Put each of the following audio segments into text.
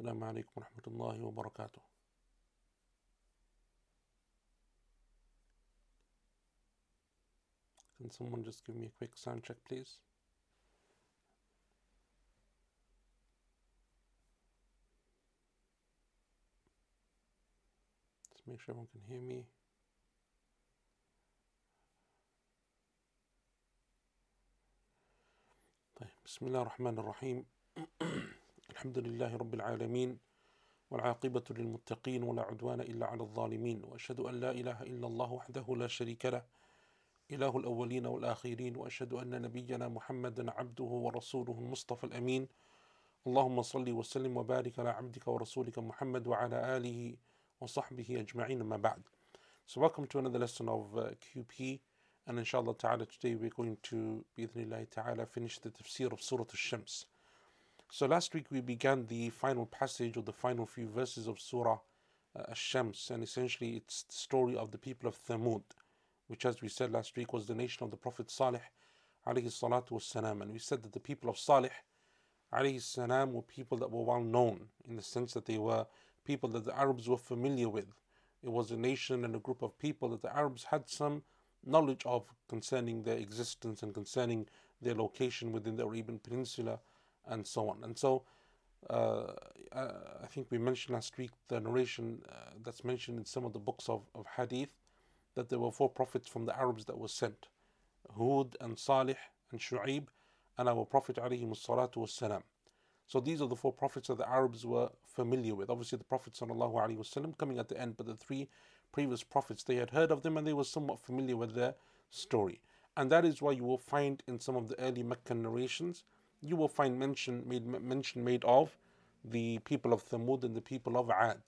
السلام عليكم ورحمة الله وبركاته Can someone just give me a quick sound check, please? Let's make sure everyone can hear me. طيب بسم الله الرحمن الرحيم الحمد لله رب العالمين والعاقبة للمتقين ولا عدوان إلا على الظالمين وأشهد أن لا إله إلا الله وحده لا شريك له إله الأولين والآخرين وأشهد أن نبينا محمدا عبده ورسوله المصطفى الأمين. اللهم صل وسلم وبارك على عبدك ورسولك محمد وعلى آله وصحبه أجمعين ما بعد. So welcome to another lesson of uh, QP and inshallah ta'ala today we're going to بإذن ta'ala finish the tafsir of Surah Al-Shams. So last week we began the final passage or the final few verses of Surah uh, Al-Shams and essentially it's the story of the people of Thamud which as we said last week was the nation of the Prophet Salih alayhi salatu wassalam and we said that the people of Salih alayhi salam were people that were well known in the sense that they were people that the Arabs were familiar with. It was a nation and a group of people that the Arabs had some knowledge of concerning their existence and concerning their location within the Arabian Peninsula and so on. And so uh, I think we mentioned last week the narration uh, that's mentioned in some of the books of, of Hadith that there were four prophets from the Arabs that were sent Hud and Salih and Shu'aib and our Prophet was So these are the four prophets that the Arabs were familiar with. Obviously, the Prophet wasallam coming at the end, but the three previous prophets they had heard of them and they were somewhat familiar with their story. And that is why you will find in some of the early Meccan narrations, you will find mention made mention made of the people of Thamud and the people of Ad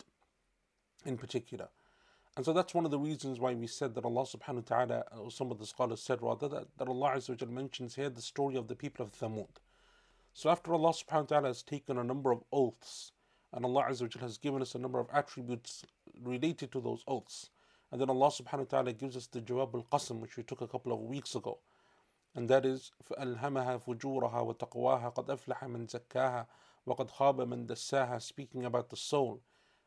in particular. And so that's one of the reasons why we said that Allah subhanahu wa ta'ala, or some of the scholars said rather, that, that Allah Azza mentions here the story of the people of Thamud. So after Allah subhanahu wa ta'ala has taken a number of oaths, and Allah Azza has given us a number of attributes related to those oaths, and then Allah subhanahu wa ta'ala gives us the Jawab al-Qasam, which we took a couple of weeks ago. And that is, فَأَلْهَمَهَا فُجُورَهَا وَتَقْوَاهَا قَدْ أَفْلَحَ مَنْ زَكَّاهَا وَقَدْ خَابَ مَنْ دَسَّاهَا Speaking about the soul.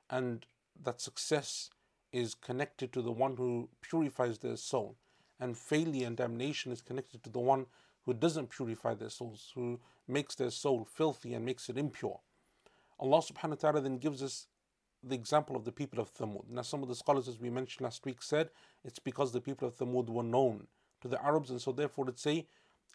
And that success is connected to the one who purifies their soul. And failure and damnation is connected to the one who doesn't purify their souls, who makes their soul filthy and makes it impure. Allah subhanahu wa ta'ala then gives us the example of the people of Thamud. Now, some of the scholars, as we mentioned last week, said it's because the people of Thamud were known to the Arabs, and so therefore it's a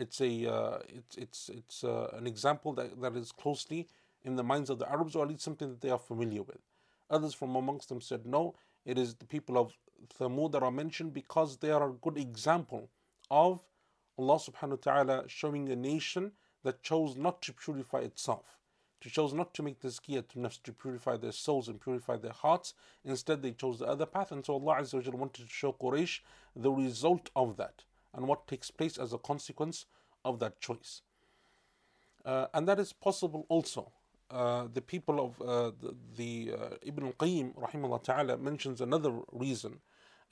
it's a uh, it's it's it's uh, an example that, that is closely in the minds of the Arabs, or at least something that they are familiar with. Others from amongst them said no, it is the people of Thamud that are mentioned because they are a good example of Allah subhanahu wa ta'ala showing a nation that chose not to purify itself, to chose not to make tazkiyah to nafs, to purify their souls and purify their hearts. Instead, they chose the other path. And so Allah Azza wa wanted to show Quraysh the result of that and what takes place as a consequence of that choice. Uh, and that is possible also. Uh, the people of uh, the, the uh, Ibn al-Qayyim rahimahullah ta'ala mentions another reason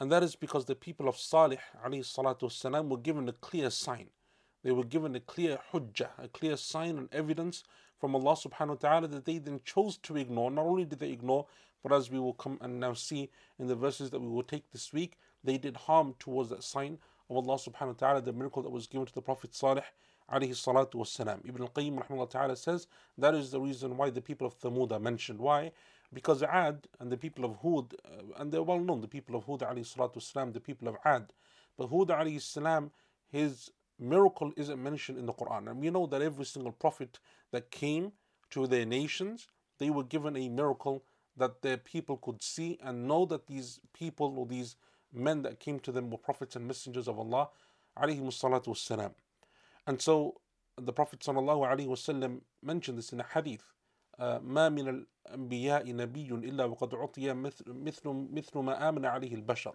and that is because the people of Salih alayhi salatu wasalam, were given a clear sign. They were given a clear hujjah, a clear sign and evidence from Allah subhanahu wa ta'ala that they then chose to ignore. Not only did they ignore, but as we will come and now see in the verses that we will take this week, they did harm towards that sign of Allah subhanahu wa ta'ala, the miracle that was given to the Prophet Salih alayhi salatu wasalam. Ibn al-Qayyim rahimahullah ta'ala says that is the reason why the people of Thamud are mentioned. Why? Because Ad and the people of Hud, uh, and they're well known, the people of Hud alayhi salatu wasalam, the people of Ad. But Hud alayhi salam, his miracle isn't mentioned in the Quran. And we know that every single prophet that came to their nations, they were given a miracle that their people could see and know that these people or these men that came to them were prophets and messengers of Allah alayhi salatu wasalam. And so the Prophet sallallahu alayhi wasallam mentioned this in a hadith ما من الأنبياء نبي إلا وقد عطي مثل, مثل, مثل ما آمن عليه البشر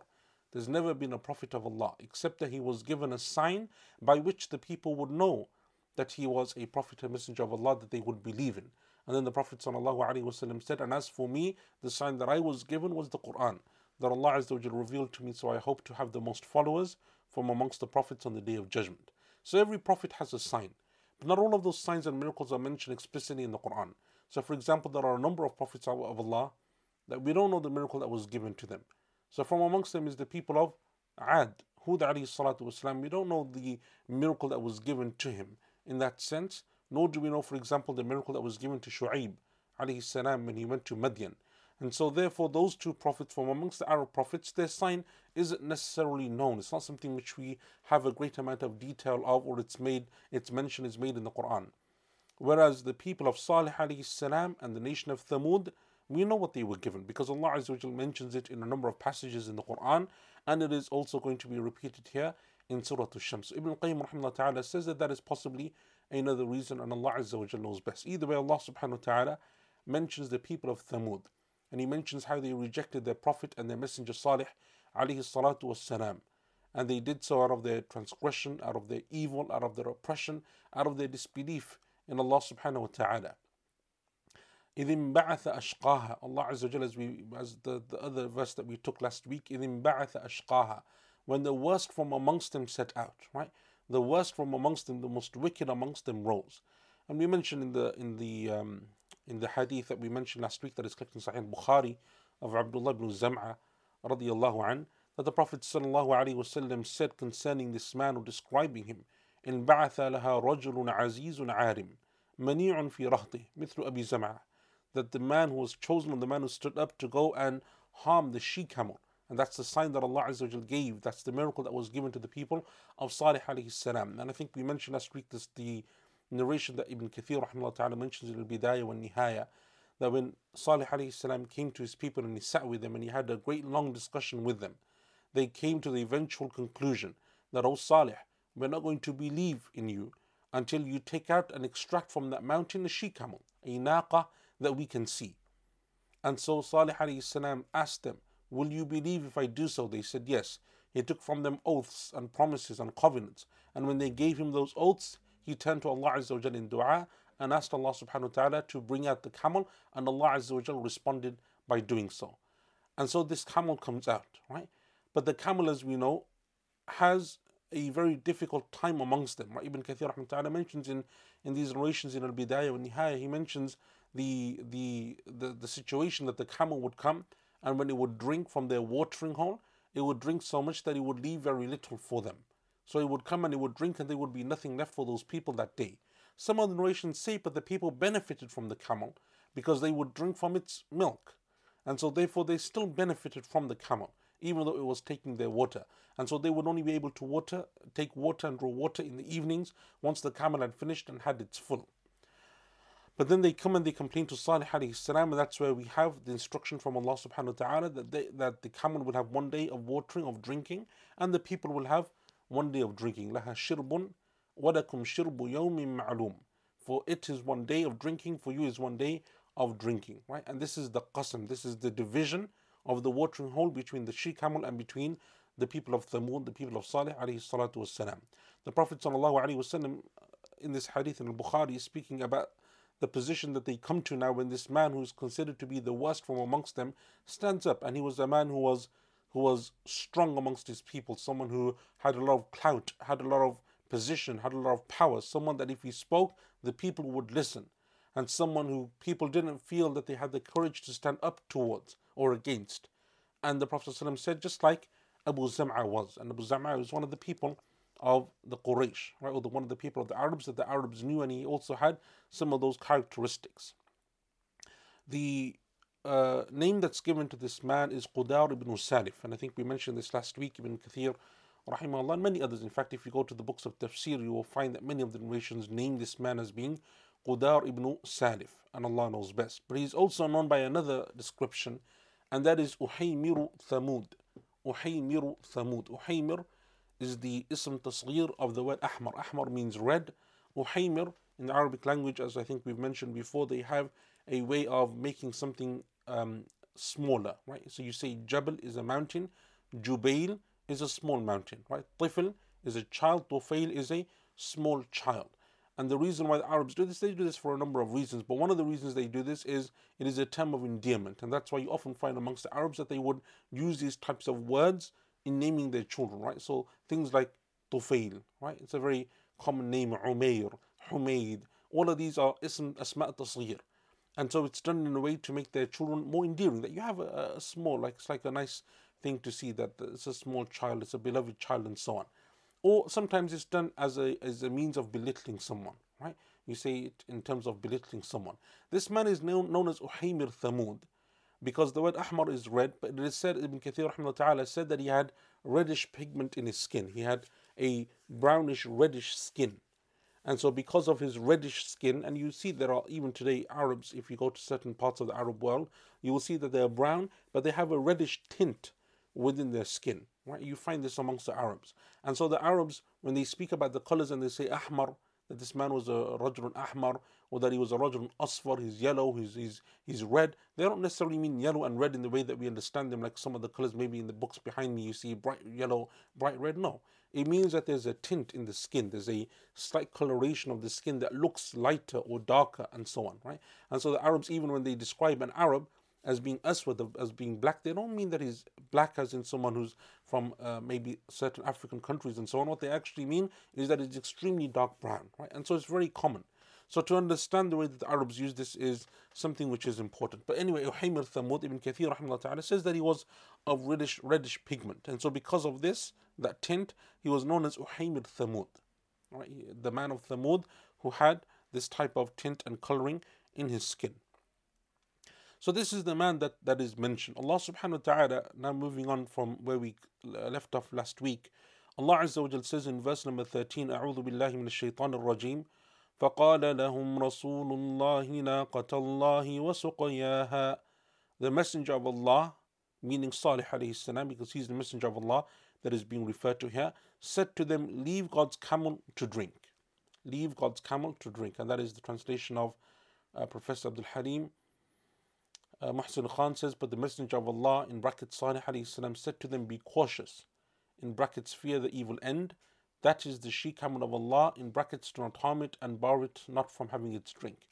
There's never been a prophet of Allah except that he was given a sign by which the people would know that he was a prophet and messenger of Allah that they would believe in. And then the Prophet ﷺ said, And as for me, the sign that I was given was the Quran, that Allah Azza wa revealed to me, so I hope to have the most followers from amongst the prophets on the day of judgment. So every prophet has a sign. But not all of those signs and miracles are mentioned explicitly in the Quran. So, for example, there are a number of prophets of Allah that we don't know the miracle that was given to them. So, from amongst them is the people of Ad, Hud alayhi salatu wasalam. We don't know the miracle that was given to him in that sense, nor do we know, for example, the miracle that was given to Shu'aib alayhi salam when he went to Madian. And so, therefore, those two prophets from amongst the Arab prophets, their sign isn't necessarily known. It's not something which we have a great amount of detail of, or it's made, its mention is made in the Quran. Whereas the people of Salih alayhi salam and the nation of Thamud, we know what they were given because Allah Azza mentions it in a number of passages in the Quran and it is also going to be repeated here in Surah Al-Shams. Ibn Qayyim ta'ala says that that is possibly another reason and Allah Azza knows best. Either way, Allah subhanahu wa ta'ala mentions the people of Thamud and He mentions how they rejected their Prophet and their Messenger Salih alayhi salatu was And they did so out of their transgression, out of their evil, out of their oppression, out of their disbelief in Allah subhanahu wa ta'ala. إذ انبعث أشقاها Allah Azza wa as, we, as the, the other verse that we took last week إذ انبعث أشقاها when the worst from amongst them set out right the worst from amongst them the most wicked amongst them rose and we mentioned in the in the um, in the hadith that we mentioned last week that is collected in Sahih Bukhari of Abdullah ibn Zam'a radiyallahu an that the Prophet sallallahu alaihi wasallam said concerning this man or describing him إن بعث لها رجل عزيز عارم منيع في رهطه مثل أبي زمعة that the man who was chosen the man who stood up to go and harm the she camel and that's the sign that Allah Azza gave that's the miracle that was given to the people of Salih alayhi salam and I think we mentioned last week this the narration that Ibn Kathir rahimahullah ta'ala mentions in al-Bidayah wa Nihaya that when Salih came to his people and he sat with them and he had a great long discussion with them they came to the eventual conclusion that oh Salih we're not going to believe in you until you take out and extract from that mountain a she camel, a naqa that we can see. And so Salih asked them, Will you believe if I do so? They said, Yes. He took from them oaths and promises and covenants. And when they gave him those oaths, he turned to Allah Azza wa in dua and asked Allah subhanahu wa ta'ala to bring out the camel, and Allah Azza wa responded by doing so. And so this camel comes out, right? But the camel, as we know, has a very difficult time amongst them. Right? Ibn Kathir mentions in, in these narrations in Al Bidayah and Nihaya, he mentions the, the, the, the situation that the camel would come and when it would drink from their watering hole, it would drink so much that it would leave very little for them. So it would come and it would drink and there would be nothing left for those people that day. Some of the narrations say, but the people benefited from the camel because they would drink from its milk. And so therefore they still benefited from the camel even though it was taking their water. And so they would only be able to water, take water and draw water in the evenings once the camel had finished and had its full. But then they come and they complain to Salih alayhi salam, and that's where we have the instruction from Allah subhanahu wa ta'ala that, they, that the camel will have one day of watering, of drinking, and the people will have one day of drinking. لها شرب ولكم شرب يوم معلوم. For it is one day of drinking, for you is one day of drinking. Right? And this is the qasam, this is the division of the watering hole between the she camel and between the people of Thamud, the people of Salih alayhi salatu wasalam. The Prophet sallallahu alayhi wasallam in this hadith in al-Bukhari is speaking about the position that they come to now when this man who is considered to be the worst from amongst them stands up and he was a man who was who was strong amongst his people, someone who had a lot of clout, had a lot of position, had a lot of power, someone that if he spoke, the people would listen, and someone who people didn't feel that they had the courage to stand up towards or against. And the Prophet ﷺ said, just like Abu Zam'a was. And Abu Zam'a was one of the people of the Quraysh, right? Or the, one of the people of the Arabs that the Arabs knew, and he also had some of those characteristics. The uh, name that's given to this man is Qudar ibn Salif, and I think we mentioned this last week, Ibn Kathir, rahimahullah, and many others. In fact, if you go to the books of tafsir, you will find that many of the narrations name this man as being Qudar ibn Salif, and Allah knows best. But he's also known by another description, and that is Uhaymiru Thamud. Uhaymiru Thamud. Uhaymir is the ism tasghir of the word Ahmar. Ahmar means red. Uhaymir, in the Arabic language, as I think we've mentioned before, they have a way of making something um, smaller, right? So you say Jabal is a mountain, Jubail is a small mountain, right? Tifl is a child, Tufail is a small child. And the reason why the Arabs do this, they do this for a number of reasons. But one of the reasons they do this is it is a term of endearment. And that's why you often find amongst the Arabs that they would use these types of words in naming their children, right? So things like Tufail, right? It's a very common name, Umair, Humaid. All of these are ism asma tasghir. And so it's done in a way to make their children more endearing. That you have a, a small, like it's like a nice thing to see that it's a small child, it's a beloved child, and so on. Or sometimes it's done as a as a means of belittling someone, right? You say it in terms of belittling someone. This man is known, known as Uhaymir Thamud because the word ahmar is red, but it is said, Ibn Kathir ta'ala said that he had reddish pigment in his skin. He had a brownish reddish skin. And so, because of his reddish skin, and you see there are even today Arabs, if you go to certain parts of the Arab world, you will see that they are brown, but they have a reddish tint within their skin. Right? You find this amongst the Arabs. And so, the Arabs, when they speak about the colors and they say Ahmar, that this man was a Rajulun Ahmar, or that he was a Rajulun Asfar, he's yellow, he's, he's, he's red. They don't necessarily mean yellow and red in the way that we understand them, like some of the colors maybe in the books behind me, you see bright yellow, bright red. No. It means that there's a tint in the skin, there's a slight coloration of the skin that looks lighter or darker, and so on, right? And so the Arabs, even when they describe an Arab as being aswad, as being black, they don't mean that he's black as in someone who's from uh, maybe certain African countries and so on. What they actually mean is that it's extremely dark brown, right? And so it's very common. So to understand the way that the Arabs use this is something which is important. But anyway, Uhaymir Thamud ibn Kathir ta'ala, says that he was of reddish reddish pigment. And so because of this, that tint, he was known as Uhaymir Thamud. Right? The man of Thamud who had this type of tint and coloring in his skin. So this is the man that, that is mentioned. Allah subhanahu wa ta'ala, now moving on from where we left off last week, Allah Azza wa Jal says in verse number 13, أعوذ بالله من الشيطان الرجيم فقال لهم رسول الله ناقة الله وسقياها The messenger of Allah, meaning Salih alayhi salam, because he's the messenger of Allah that is being referred to here, said to them, Leave God's camel to drink. Leave God's camel to drink. And that is the translation of uh, Professor Abdul Halim. Uh, Muhsin Khan says, But the messenger of Allah, in brackets, Salih alayhi salam, said to them, Be cautious. In brackets, fear the evil end. That is the she camel of Allah, in brackets, do not harm it and bar it not from having its drink.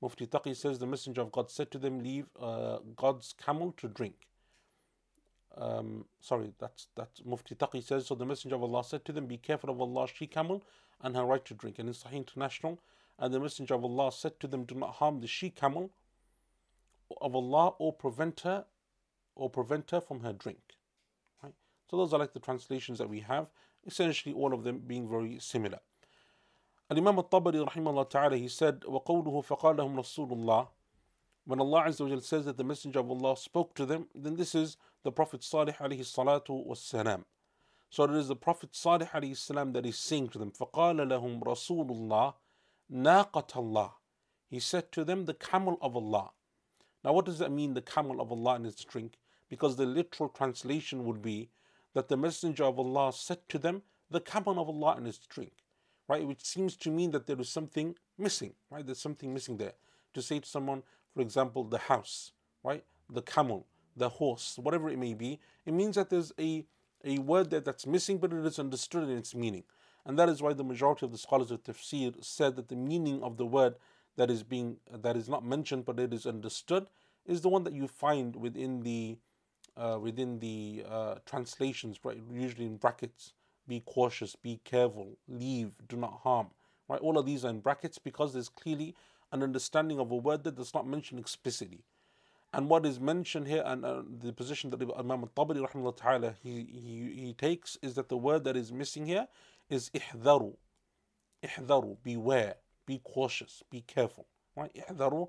Mufti Taqi says, The Messenger of God said to them, Leave uh, God's camel to drink. Um, sorry, that's that Mufti Taqi says, So the Messenger of Allah said to them, Be careful of Allah's she camel and her right to drink. And in Sahih International, and the Messenger of Allah said to them, Do not harm the she camel of Allah or prevent her or prevent her from her drink. Right? So those are like the translations that we have essentially all of them being very similar. Al-Imam al-Tabari rahimahullah ta'ala, he said, وَقَوْلُهُ فَقَالَهُمْ رَسُولُ اللَّهِ When Allah Azza wa says that the Messenger of Allah spoke to them, then this is the Prophet Salih alayhi salatu was salam. So it is the Prophet Salih alayhi salam that is saying to them, فَقَالَ لَهُمْ رَسُولُ اللَّهِ نَاقَةَ اللَّهِ He said to them, the camel of Allah. Now what does that mean, the camel of Allah in its drink? Because the literal translation would be that the Messenger of Allah said to them, the camel of Allah and its drink. Right? Which seems to mean that there is something missing, right? There's something missing there. To say to someone, for example, the house, right? The camel, the horse, whatever it may be, it means that there's a, a word there that's missing, but it is understood in its meaning. And that is why the majority of the scholars of tafsir said that the meaning of the word that is being that is not mentioned but it is understood is the one that you find within the uh, within the uh, translations, right? Usually in brackets, be cautious, be careful, leave, do not harm, right? All of these are in brackets because there's clearly an understanding of a word that does not mention explicitly. And what is mentioned here, and uh, the position that Imam al-Tabari ta'ala, he, he, he takes is that the word that is missing here is ihdaru. Ihdaru, beware, be cautious, be careful. Right? Ihdaru,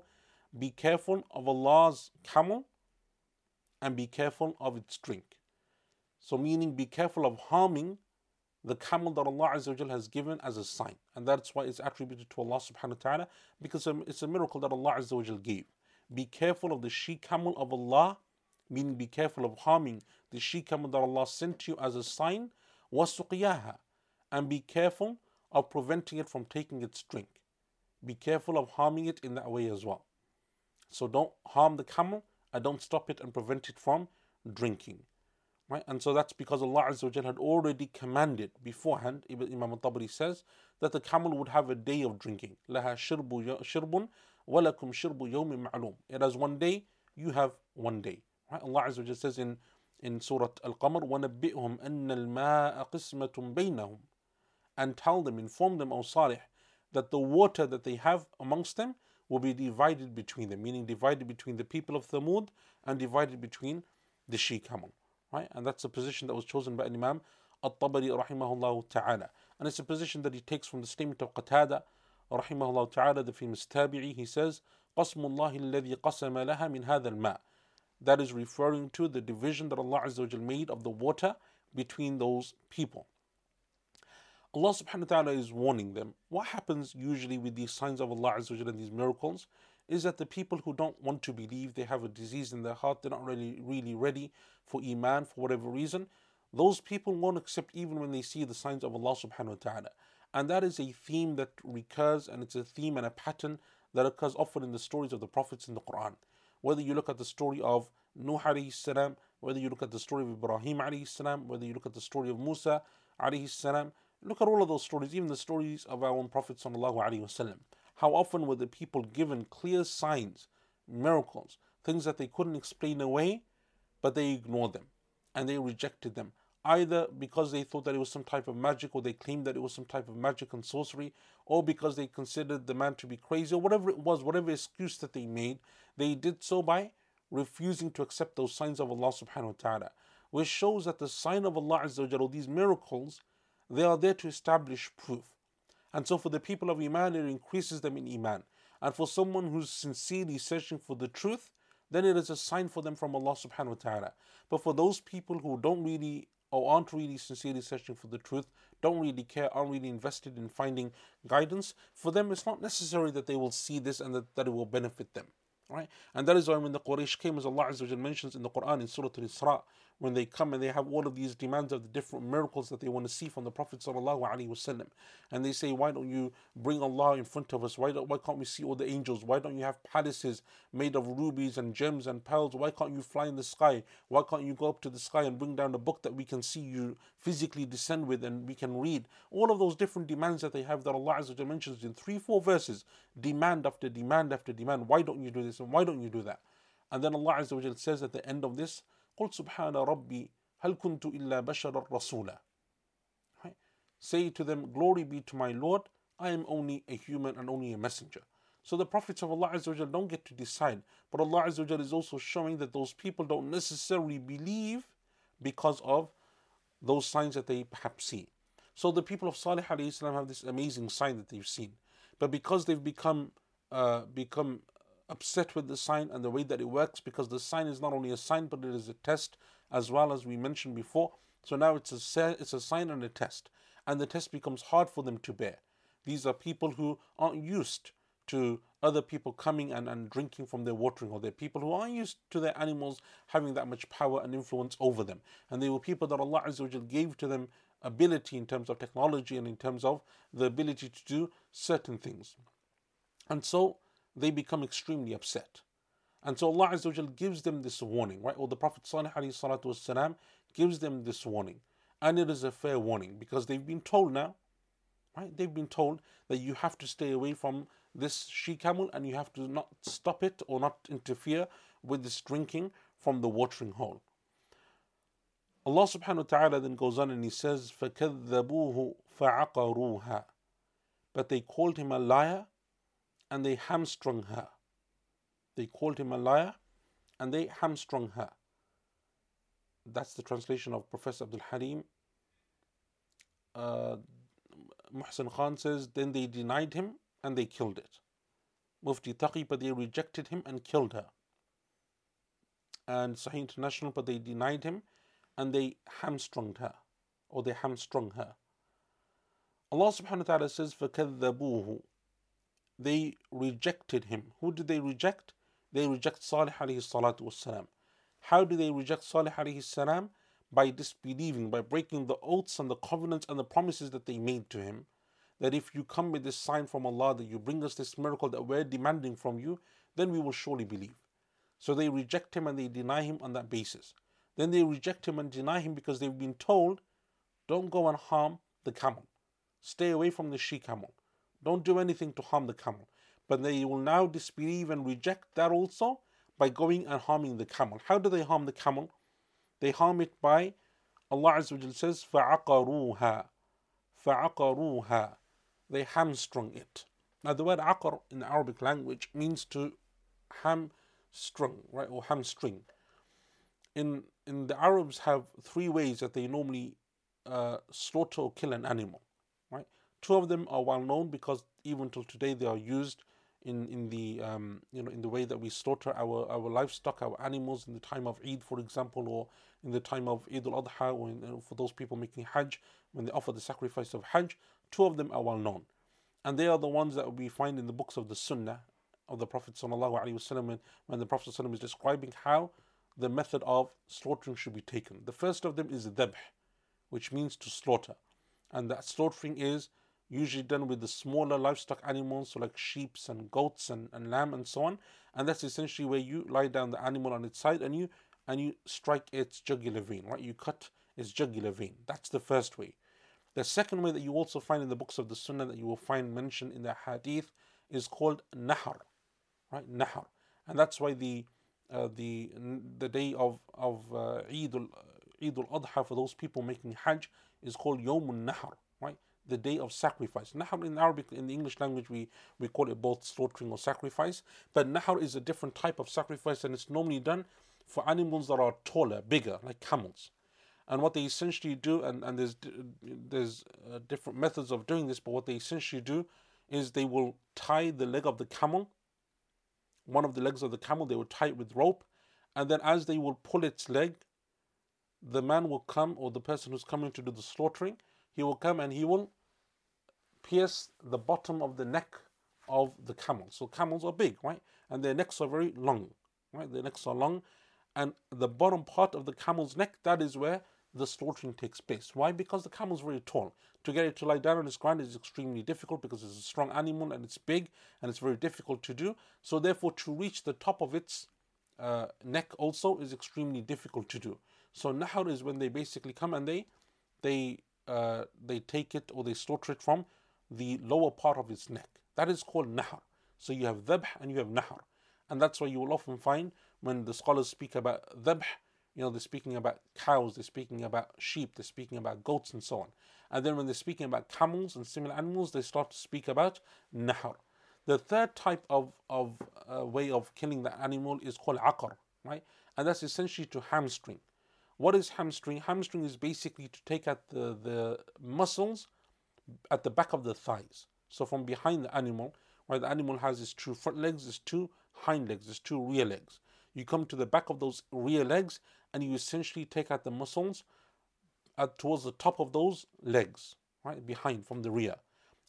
be careful of Allah's camel and be careful of its drink. So, meaning be careful of harming the camel that Allah Azza has given as a sign. And that's why it's attributed to Allah subhanahu wa ta'ala because it's a miracle that Allah Azza gave. Be careful of the she camel of Allah, meaning be careful of harming the she camel that Allah sent you as a sign, wasuqiyaha, and be careful of preventing it from taking its drink. Be careful of harming it in that way as well. So don't harm the camel I don't stop it and prevent it from drinking. Right? And so that's because Allah Azza had already commanded beforehand, Imam al-Tabari says, that the camel would have a day of drinking. لَهَا شِرْبٌ شِرْبٌ وَلَكُمْ شِرْبُ يَوْمٍ مَعْلُومٍ It has one day, you have one day. Right? Allah Azza says in, in Surah Al-Qamar, وَنَبِّئْهُمْ أَنَّ الْمَاءَ قِسْمَةٌ بَيْنَهُمْ And tell them, inform them, O Salih, that the water that they have amongst them will be divided between them, meaning divided between the people of Thamud and divided between the she. camel. Right? And that's a position that was chosen by Imam al-Tabari, rahimahullah ta'ala. And it's a position that he takes from the statement of Qatada rahimahullah ta'ala, the famous tabi'i, he says, قَسْمُ اللَّهِ الَّذِي قَسَمَ لَهَا مِنْ هَذَا الْمَاءِ That is referring to the division that Allah Azza wa made of the water between those people. Allah subhanahu wa ta'ala is warning them. What happens usually with these signs of Allah Azza and these miracles is that the people who don't want to believe, they have a disease in their heart, they're not really, really ready for Iman for whatever reason, those people won't accept even when they see the signs of Allah subhanahu wa ta'ala. And that is a theme that recurs and it's a theme and a pattern that occurs often in the stories of the prophets in the Quran. Whether you look at the story of Nuh alayhi salam, whether you look at the story of Ibrahim alayhi salam, whether you look at the story of Musa alayhi salam, Look at all of those stories, even the stories of our own Prophet wasallam. How often were the people given clear signs, miracles, things that they couldn't explain away, but they ignored them and they rejected them, either because they thought that it was some type of magic or they claimed that it was some type of magic and sorcery, or because they considered the man to be crazy, or whatever it was, whatever excuse that they made, they did so by refusing to accept those signs of Allah subhanahu wa ta'ala. Which shows that the sign of Allah Azza wa these miracles, they are there to establish proof. And so for the people of Iman, it increases them in Iman. And for someone who's sincerely searching for the truth, then it is a sign for them from Allah subhanahu wa ta'ala. But for those people who don't really or aren't really sincerely searching for the truth, don't really care, aren't really invested in finding guidance, for them it's not necessary that they will see this and that, that it will benefit them. Right? And that is why when the Quraysh came, as Allah Azza mentions in the Quran in Surah Al Isra, when they come and they have all of these demands of the different miracles that they want to see from the Prophet wasallam, and they say, "Why don't you bring Allah in front of us? Why don't, why can't we see all the angels? Why don't you have palaces made of rubies and gems and pearls? Why can't you fly in the sky? Why can't you go up to the sky and bring down a book that we can see you physically descend with and we can read?" All of those different demands that they have that Allah Azza mentions in three, four verses, demand after demand after demand. Why don't you do this and why don't you do that? And then Allah Azza says at the end of this. قل سبحان ربي هل كنت إلا بشرا رسولا right? Say to them, Glory be to my Lord, I am only a human and only a messenger. So the prophets of Allah Azza don't get to decide. But Allah Azza is also showing that those people don't necessarily believe because of those signs that they perhaps see. So the people of Salih salam have this amazing sign that they've seen. But because they've become uh, become upset with the sign and the way that it works because the sign is not only a sign but it is a test as well as we mentioned before. So now it's a it's a sign and a test, and the test becomes hard for them to bear. These are people who aren't used to other people coming and, and drinking from their watering, or they're people who aren't used to their animals having that much power and influence over them. And they were people that Allah Azza gave to them ability in terms of technology and in terms of the ability to do certain things. And so they become extremely upset. And so Allah Azza gives them this warning, right? Or the Prophet والسلام, gives them this warning. And it is a fair warning because they've been told now, right? They've been told that you have to stay away from this she camel and you have to not stop it or not interfere with this drinking from the watering hole. Allah subhanahu wa ta'ala then goes on and he says, فَكَذَّبُوهُ فَعَقَرُوهَا But they called him a liar and they hamstrung her. They called him a liar and they hamstrung her. That's the translation of Professor Abdul Halim. Uh, Muhsin Khan says, Then they denied him and they killed it. Mufti Taqi, but they rejected him and killed her. And Sahih International, but they denied him and they hamstrung her, or they hamstrung her. Allah subhanahu wa ta'ala says, فَكَذَّبُوهُ they rejected him. Who did they reject? They reject Salih alayhi salatu wasalam. How do they reject Salih alayhi salam? By disbelieving, by breaking the oaths and the covenants and the promises that they made to him. That if you come with this sign from Allah, that you bring us this miracle that we're demanding from you, then we will surely believe. So they reject him and they deny him on that basis. Then they reject him and deny him because they've been told, don't go and harm the camel. Stay away from the she camel. Don't do anything to harm the camel. But they will now disbelieve and reject that also by going and harming the camel. How do they harm the camel? They harm it by Allah Azza says فَعَقَرُوهَا فَعَقَرُوهَا They hamstrung it. Now, the word aqar in the Arabic language means to hamstring, right, or hamstring. In in the Arabs have three ways that they normally uh, slaughter or kill an animal, right? Two of them are well known because even till today they are used in in the um, you know in the way that we slaughter our our livestock, our animals in the time of Eid, for example, or in the time of Eid al-Adha, or in, for those people making Hajj when they offer the sacrifice of Hajj. Two of them are well known, and they are the ones that we find in the books of the Sunnah of the Prophet wasallam when, when the Prophet is describing how the method of slaughtering should be taken. The first of them is dhabh, which means to slaughter, and that slaughtering is usually done with the smaller livestock animals, so like sheep and goats and, and lamb and so on. And that's essentially where you lie down the animal on its side and you and you strike its jugular vein, right? You cut its jugular vein. That's the first way. The second way that you also find in the books of the Sunnah that you will find mentioned in the Hadith is called Nahar, right? Nahar, and that's why the uh, the the day of of uh, Eid al Eid al Adha for those people making Hajj is called Yawm Nahar? The day of sacrifice. Nahar in Arabic, in the English language, we, we call it both slaughtering or sacrifice. But Nahar is a different type of sacrifice and it's normally done for animals that are taller, bigger, like camels. And what they essentially do, and, and there's, there's uh, different methods of doing this, but what they essentially do is they will tie the leg of the camel, one of the legs of the camel, they will tie it with rope. And then as they will pull its leg, the man will come, or the person who's coming to do the slaughtering, he will come and he will pierce the bottom of the neck of the camel. So camels are big, right? And their necks are very long, right? Their necks are long. And the bottom part of the camel's neck, that is where the slaughtering takes place. Why? Because the camel is very tall. To get it to lie down on its ground is extremely difficult because it's a strong animal and it's big and it's very difficult to do. So therefore, to reach the top of its uh, neck also is extremely difficult to do. So nahar is when they basically come and they they uh, they take it or they slaughter it from the lower part of its neck. That is called nahar. So you have dhabh and you have nahar. And that's why you will often find when the scholars speak about dhabh, you know, they're speaking about cows, they're speaking about sheep, they're speaking about goats and so on. And then when they're speaking about camels and similar animals, they start to speak about nahar. The third type of, of uh, way of killing the animal is called akar, right? And that's essentially to hamstring. What is hamstring? Hamstring is basically to take out the, the muscles at the back of the thighs. So from behind the animal, where the animal has its two front legs, its two hind legs, its two rear legs. You come to the back of those rear legs and you essentially take out the muscles at, towards the top of those legs, right behind from the rear.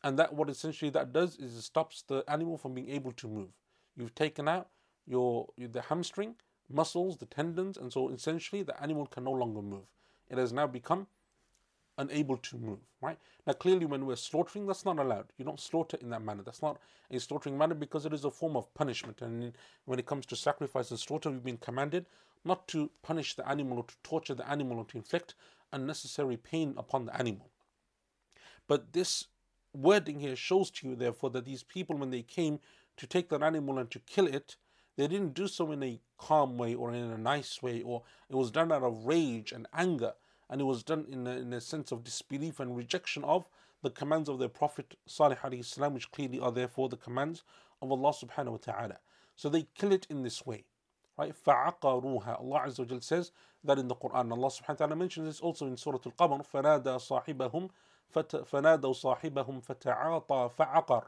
And that what essentially that does is it stops the animal from being able to move. You've taken out your the hamstring muscles, the tendons, and so essentially the animal can no longer move. It has now become unable to move, right? Now, clearly, when we're slaughtering, that's not allowed. You don't slaughter in that manner. That's not a slaughtering manner because it is a form of punishment. And when it comes to sacrifice and slaughter, we've been commanded not to punish the animal or to torture the animal or to inflict unnecessary pain upon the animal. But this wording here shows to you, therefore, that these people, when they came to take that animal and to kill it, they didn't do so in a calm way or in a nice way, or it was done out of rage and anger and it was done in a, in a sense of disbelief and rejection of the commands of their Prophet Salih salam, which clearly are therefore the commands of Allah subhanahu wa ta'ala. So they kill it in this way. Right? فَعَقَرُوهَا Allah Azza wa says that in the Quran. Allah subhanahu wa ta'ala mentions this also in Surah Al-Qamar فَنَادَى صَاحِبَهُمْ فَنَادَوْ صَاحِبَهُمْ فَتَعَاطَى فَعَقَرْ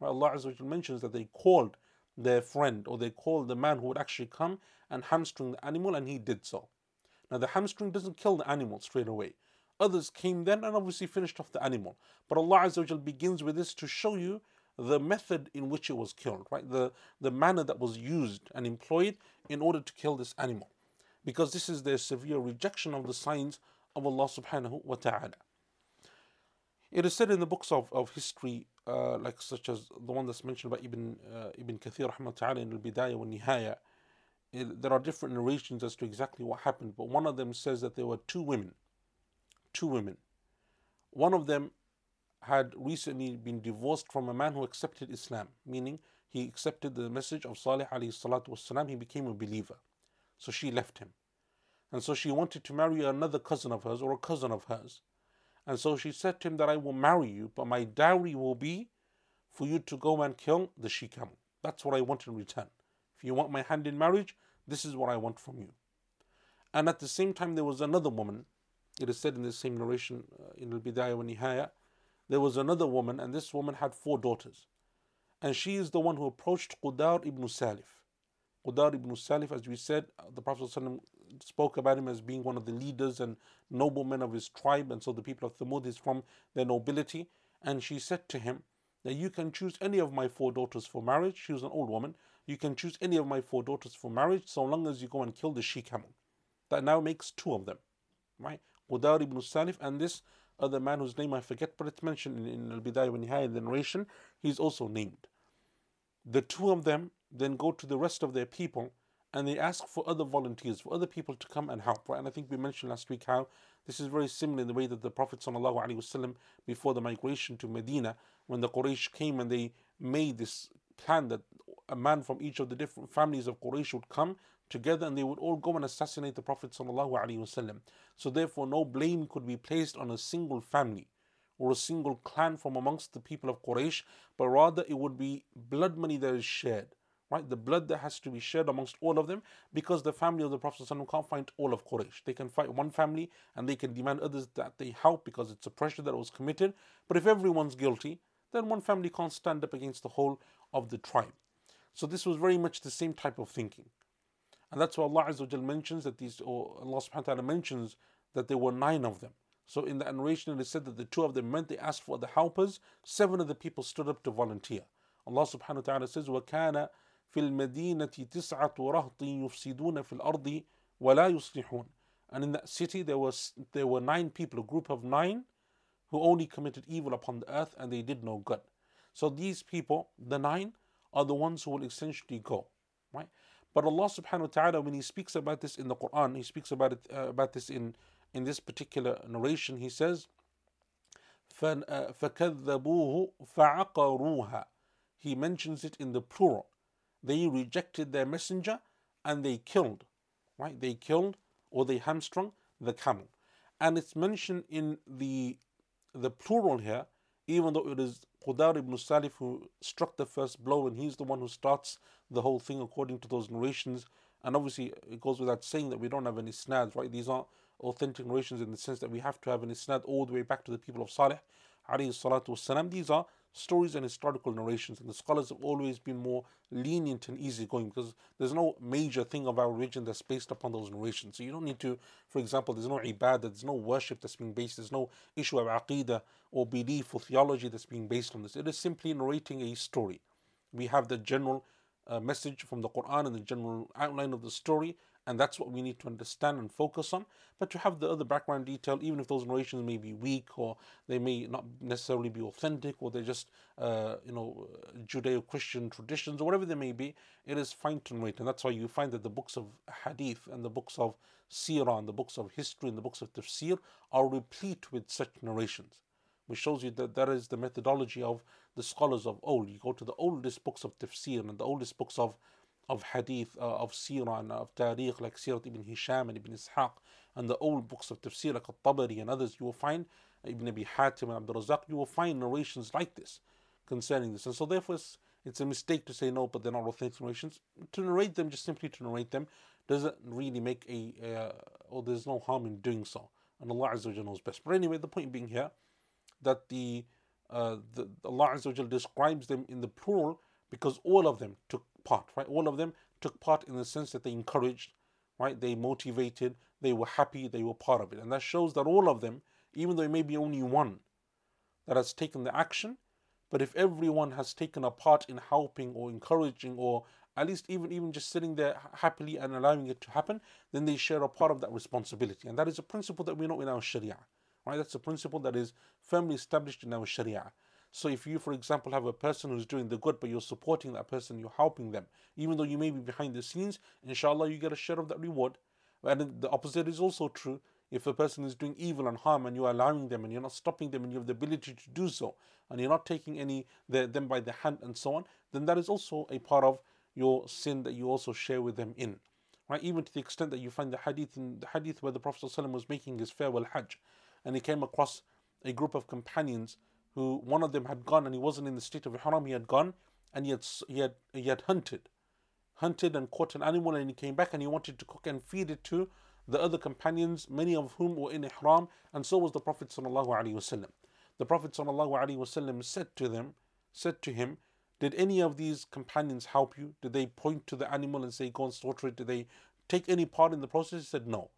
right? Allah Azza wa mentions that they called their friend or they called the man who would actually come and hamstring the animal and he did so. Now, the hamstring doesn't kill the animal straight away. Others came then and obviously finished off the animal. But Allah Azza begins with this to show you the method in which it was killed, right? The, the manner that was used and employed in order to kill this animal. Because this is their severe rejection of the signs of Allah subhanahu wa ta'ala. It is said in the books of, of history, uh, like such as the one that's mentioned by Ibn, uh, Ibn Kathir rahmah in Al-Bidayah wa Nihaya, it, Eh, there are different narrations as to exactly what happened, but one of them says that there were two women. Two women. One of them had recently been divorced from a man who accepted Islam, meaning he accepted the message of Salih wasalam, he became a believer. So she left him. And so she wanted to marry another cousin of hers or a cousin of hers. And so she said to him that I will marry you, but my dowry will be for you to go and kill the she camel. That's what I want in return. If you want my hand in marriage, this is what I want from you. And at the same time, there was another woman. It is said in the same narration uh, in Al Bidayah wa Nihaya. There was another woman, and this woman had four daughters. And she is the one who approached Qudar ibn Salif. Qudar ibn Salif, as we said, uh, the Prophet ﷺ spoke about him as being one of the leaders and noblemen of his tribe, and so the people of Thamud is from their nobility. And she said to him that you can choose any of my four daughters for marriage. She was an old woman. You can choose any of my four daughters for marriage so long as you go and kill the she camel. That now makes two of them. Right? Qudar ibn Salif and this other man whose name I forget, but it's mentioned in, in Al Bidayah when Nihaya, the narration, he's also named. The two of them then go to the rest of their people and they ask for other volunteers, for other people to come and help. Right? And I think we mentioned last week how this is very similar in the way that the Prophet ﷺ, before the migration to Medina, when the Quraysh came and they made this plan that a man from each of the different families of Quraysh would come together and they would all go and assassinate the Prophet ﷺ. So therefore no blame could be placed on a single family or a single clan from amongst the people of Quraysh, but rather it would be blood money that is shared right? The blood that has to be shared amongst all of them because the family of the Prophet can't fight all of Quraysh. They can fight one family and they can demand others that they help because it's a pressure that was committed. But if everyone's guilty, then one family can't stand up against the whole of the tribe. So this was very much the same type of thinking. And that's why Allah Azza mentions that these, or Allah subhanahu wa ta'ala mentions that there were nine of them. So in the narration it is said that the two of them meant they asked for the helpers, seven of the people stood up to volunteer. Allah subhanahu wa ta'ala says, وَكَانَ في المدينة تسعة رهط يفسدون في الأرض ولا يصلحون and in that city there was there were nine people a group of nine who only committed evil upon the earth and they did no good so these people the nine are the ones who will essentially go right but Allah subhanahu wa ta'ala when he speaks about this in the Quran he speaks about it uh, about this in in this particular narration he says فكذبوه فعقروها he mentions it in the plural they rejected their messenger and they killed, right? They killed or they hamstrung the camel. And it's mentioned in the the plural here, even though it is Qudar ibn Salif who struck the first blow and he's the one who starts the whole thing according to those narrations. And obviously it goes without saying that we don't have any isnads, right? These aren't authentic narrations in the sense that we have to have an isnad all the way back to the people of Salih. These are stories and historical narrations, and the scholars have always been more lenient and easygoing because there's no major thing of our religion that's based upon those narrations. So you don't need to, for example, there's no ibadah, there's no worship that's being based, there's no issue of aqidah or belief or theology that's being based on this. It is simply narrating a story. We have the general uh, message from the Quran and the general outline of the story, and that's what we need to understand and focus on. But to have the other background detail, even if those narrations may be weak or they may not necessarily be authentic or they're just, uh, you know, Judeo-Christian traditions or whatever they may be, it is fine to narrate. And that's why you find that the books of hadith and the books of seerah and the books of history and the books of tafsir are replete with such narrations which shows you that that is the methodology of the scholars of old. You go to the oldest books of tafsir and the oldest books of of hadith, uh, of seerah and of tarikh like Sirat ibn Hisham and ibn Ishaq and the old books of tafsir like al-Tabari and others, you will find Ibn Abi Hatim and Abdul Razak, you will find narrations like this concerning this. And so therefore it's, it's a mistake to say no, but they're not authentic narrations. To narrate them, just simply to narrate them, doesn't really make a, uh, or there's no harm in doing so. And Allah Azza wa knows best. But anyway, the point being here, that the, uh, the Allah Azza wa describes them in the plural because all of them took part, right? All of them took part in the sense that they encouraged, right? They motivated, they were happy, they were part of it. And that shows that all of them, even though it may be only one that has taken the action, but if everyone has taken a part in helping or encouraging or at least even even just sitting there happily and allowing it to happen, then they share a part of that responsibility. And that is a principle that we know in our Sharia. Right? That's a principle that is firmly established in our Sharia. So if you, for example, have a person who's doing the good, but you're supporting that person, you're helping them, even though you may be behind the scenes, inshallah, you get a share of that reward. And the opposite is also true. If a person is doing evil and harm and you're allowing them and you're not stopping them and you have the ability to do so, and you're not taking any the, them by the hand and so on, then that is also a part of your sin that you also share with them in. Right? Even to the extent that you find the hadith in the hadith where the Prophet ﷺ was making his farewell Hajj and he came across a group of companions who one of them had gone and he wasn't in the state of ihram, he had gone and he had, he had, he had hunted, hunted and caught an animal and he came back and he wanted to cook and feed it to the other companions, many of whom were in ihram, and so was the Prophet wasallam. The Prophet wasallam said to them, said to him, did any of these companions help you? Did they point to the animal and say, go and slaughter it? Did they take any part in the process? He said, no.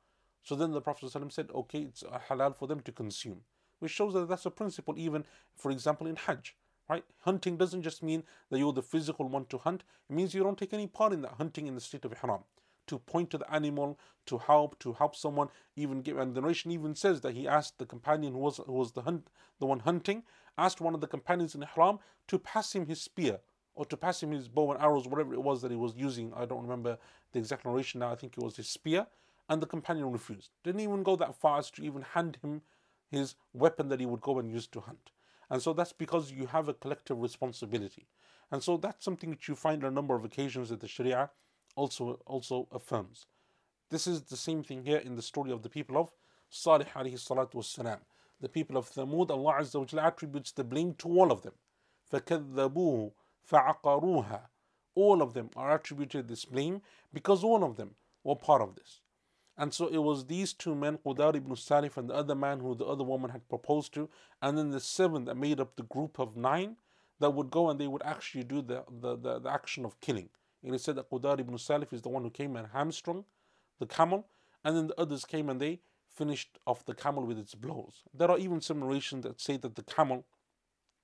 So then the Prophet ﷺ said, okay, it's halal for them to consume, which shows that that's a principle, even, for example, in Hajj. Right? Hunting doesn't just mean that you're the physical one to hunt, it means you don't take any part in that hunting in the state of Ihram. To point to the animal, to help, to help someone, even give, and the narration even says that he asked the companion who was who was the hunt, the one hunting, asked one of the companions in Ihram to pass him his spear or to pass him his bow and arrows, whatever it was that he was using. I don't remember the exact narration now. I think it was his spear, and the companion refused. Didn't even go that far as to even hand him his weapon that he would go and use to hunt. And so that's because you have a collective responsibility. And so that's something that you find on a number of occasions that the Sharia also also affirms. This is the same thing here in the story of the people of Salih alayhi salatu wasalam. The people of Thamud, Allah Azza wa Jalla attributes the blame to all of them. فَكَذَّبُوهُ فَعَقَرُوهَا All of them are attributed this blame because all of them were part of this. And so it was these two men, Qudar ibn Salif and the other man who the other woman had proposed to, and then the seven that made up the group of nine that would go and they would actually do the, the, the, the action of killing. It is said that Qudar ibn Salif is the one who came and hamstrung the camel, and then the others came and they finished off the camel with its blows. There are even some narrations that say that the camel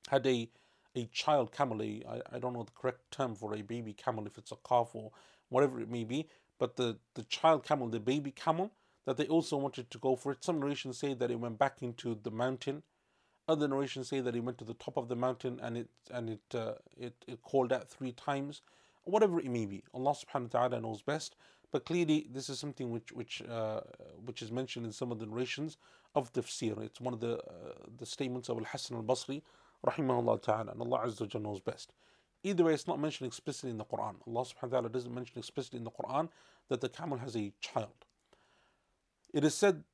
had a a child camel, I, I don't know the correct term for a baby camel, if it's a calf or whatever it may be, but the, the child camel, the baby camel, that they also wanted to go for it. Some narrations say that it went back into the mountain. Other narrations say that it went to the top of the mountain and it and it uh, it, it called out three times. Whatever it may be, Allah Subhanahu wa Taala knows best. But clearly, this is something which which uh, which is mentioned in some of the narrations of the tafsir. It's one of the uh, the statements of Al Hasan al Basri, rahimahullah ta'ala, and Allah Azza knows best. Either way, it's not mentioned explicitly in the Quran. Allah subhanahu wa ta'ala doesn't mention explicitly in the Quran that the camel has a child. It is said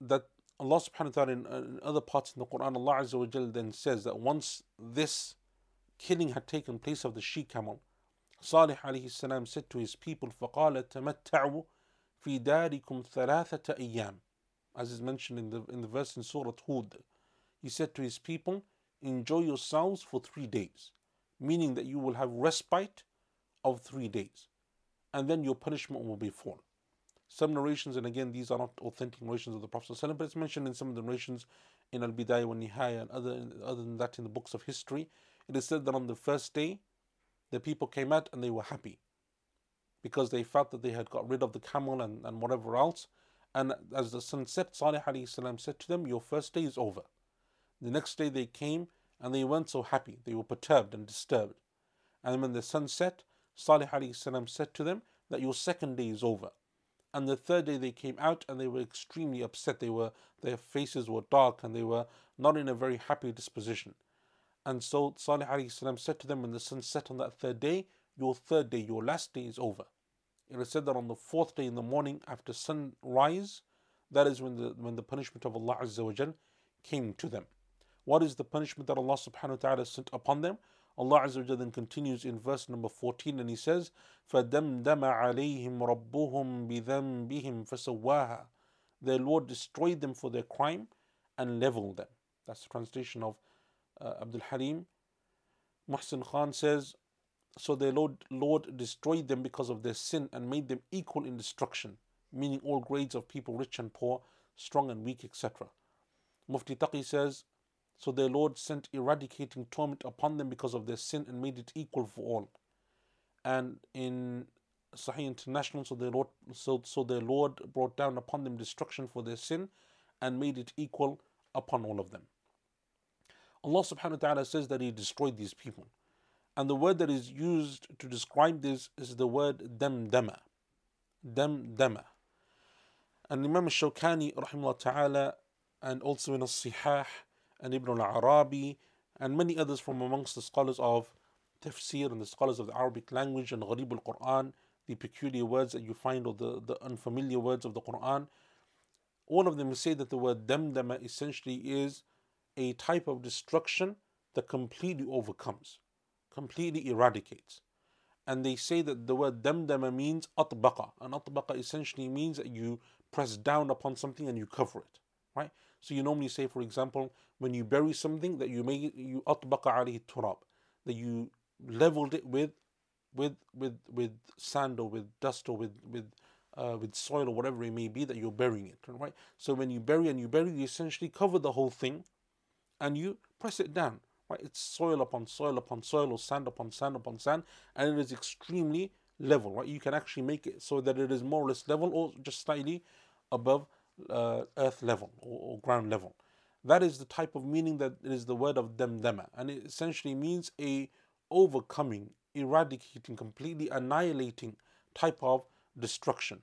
that Allah subhanahu wa ta'ala in, in other parts in the Quran, Allah Azza wa then says that once this killing had taken place of the she camel, Salih alayhi salam said to his people, فَقَالَ تَمَتَّعُوا فِي دَارِكُمْ ثَلَاثَةَ أَيَّامٍ As is mentioned in the, in the verse in Surah Hud. He said to his people, enjoy yourselves for three days, meaning that you will have respite of three days, and then your punishment will be full. Some narrations, and again, these are not authentic narrations of the Prophet, but it's mentioned in some of the narrations in Al Bidayah wa Nihaya and other, other than that in the books of history. It is said that on the first day, the people came out and they were happy because they felt that they had got rid of the camel and, and whatever else. And as the sun set, Salih said to them, Your first day is over. The next day they came and they weren't so happy. They were perturbed and disturbed. And when the sun set, Salih said to them that your second day is over. And the third day they came out and they were extremely upset. They were their faces were dark and they were not in a very happy disposition. And so Salih said to them when the sun set on that third day, your third day, your last day is over. It is said that on the fourth day in the morning after sunrise, that is when the when the punishment of Allah came to them. What is the punishment that Allah subhanahu wa ta'ala sent upon them? Allah Azza wa then continues in verse number 14 and He says, فَدَمْدَمَ عَلَيْهِمْ رَبُّهُمْ بِذَنْبِهِمْ فَسَوَّاهَا Their Lord destroyed them for their crime and leveled them. That's the translation of uh, Abdul Halim. Muhsin Khan says, So their Lord, Lord destroyed them because of their sin and made them equal in destruction, meaning all grades of people, rich and poor, strong and weak, etc. Mufti Taqi says, so their Lord sent eradicating torment upon them because of their sin and made it equal for all. And in Sahih International, so their Lord, so, so their Lord brought down upon them destruction for their sin and made it equal upon all of them. Allah subhanahu wa ta'ala says that He destroyed these people. And the word that is used to describe this is the word damdama. Damdama. And Imam Shawkani, rahimahullah ta'ala, and also in As-Sihah, and Ibn al-Arabi and many others from amongst the scholars of tafsir and the scholars of the Arabic language and Gharib al-Quran, the peculiar words that you find or the, the unfamiliar words of the Quran, all of them say that the word damdama essentially is a type of destruction that completely overcomes, completely eradicates. And they say that the word damdama means atbaqa. And atbaqa essentially means that you press down upon something and you cover it. Right? So you normally say, for example, when you bury something that you make you atbaqa alayhi turab, that you leveled it with with with with sand or with dust or with with uh, with soil or whatever it may be that you're burying it right so when you bury and you bury you essentially cover the whole thing and you press it down right? It's soil upon soil upon soil or sand upon sand upon sand and it is extremely level right? You can actually make it so that it is more or less level or just slightly above uh, earth level or, or, ground level. That is the type of meaning that is the word of damdama, and it essentially means a overcoming, eradicating, completely annihilating type of destruction.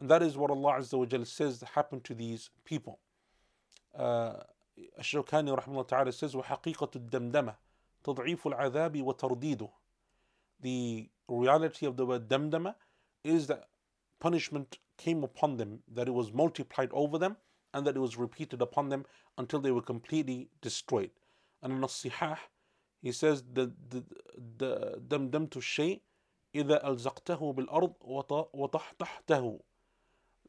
And that is what Allah Azza wa Jalla says happened to these people. Uh, الشوكاني رحمه الله تعالى says وحقيقة الدمدمة تضعيف العذاب وترديده The reality of the word damdama is that punishment came upon them, that it was multiplied over them, and that it was repeated upon them until they were completely destroyed. And in As-Sihah, he says, دمدمت الشيء إذا ألزقته بالأرض وطحتحته.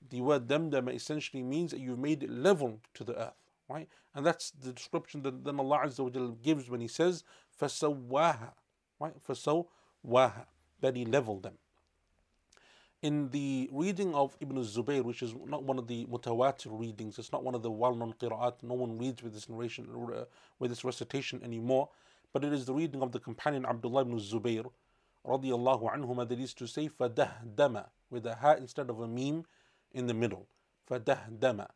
The word damdama essentially means that you've made it level to the earth, right? And that's the description that then Allah Azza wa gives when He says, فَسَوَّاهَا, right? فَسَوَّاهَا, that He leveled them in the reading of Ibn Zubayr, which is not one of the mutawatir readings, it's not one of the well-known qira'at, no one reads with this narration, uh, with this recitation anymore but it is the reading of the companion Abdullah ibn Zubayr radiallahu anhuma that is to say fadahdama with a ha instead of a meme in the middle. Fadahdama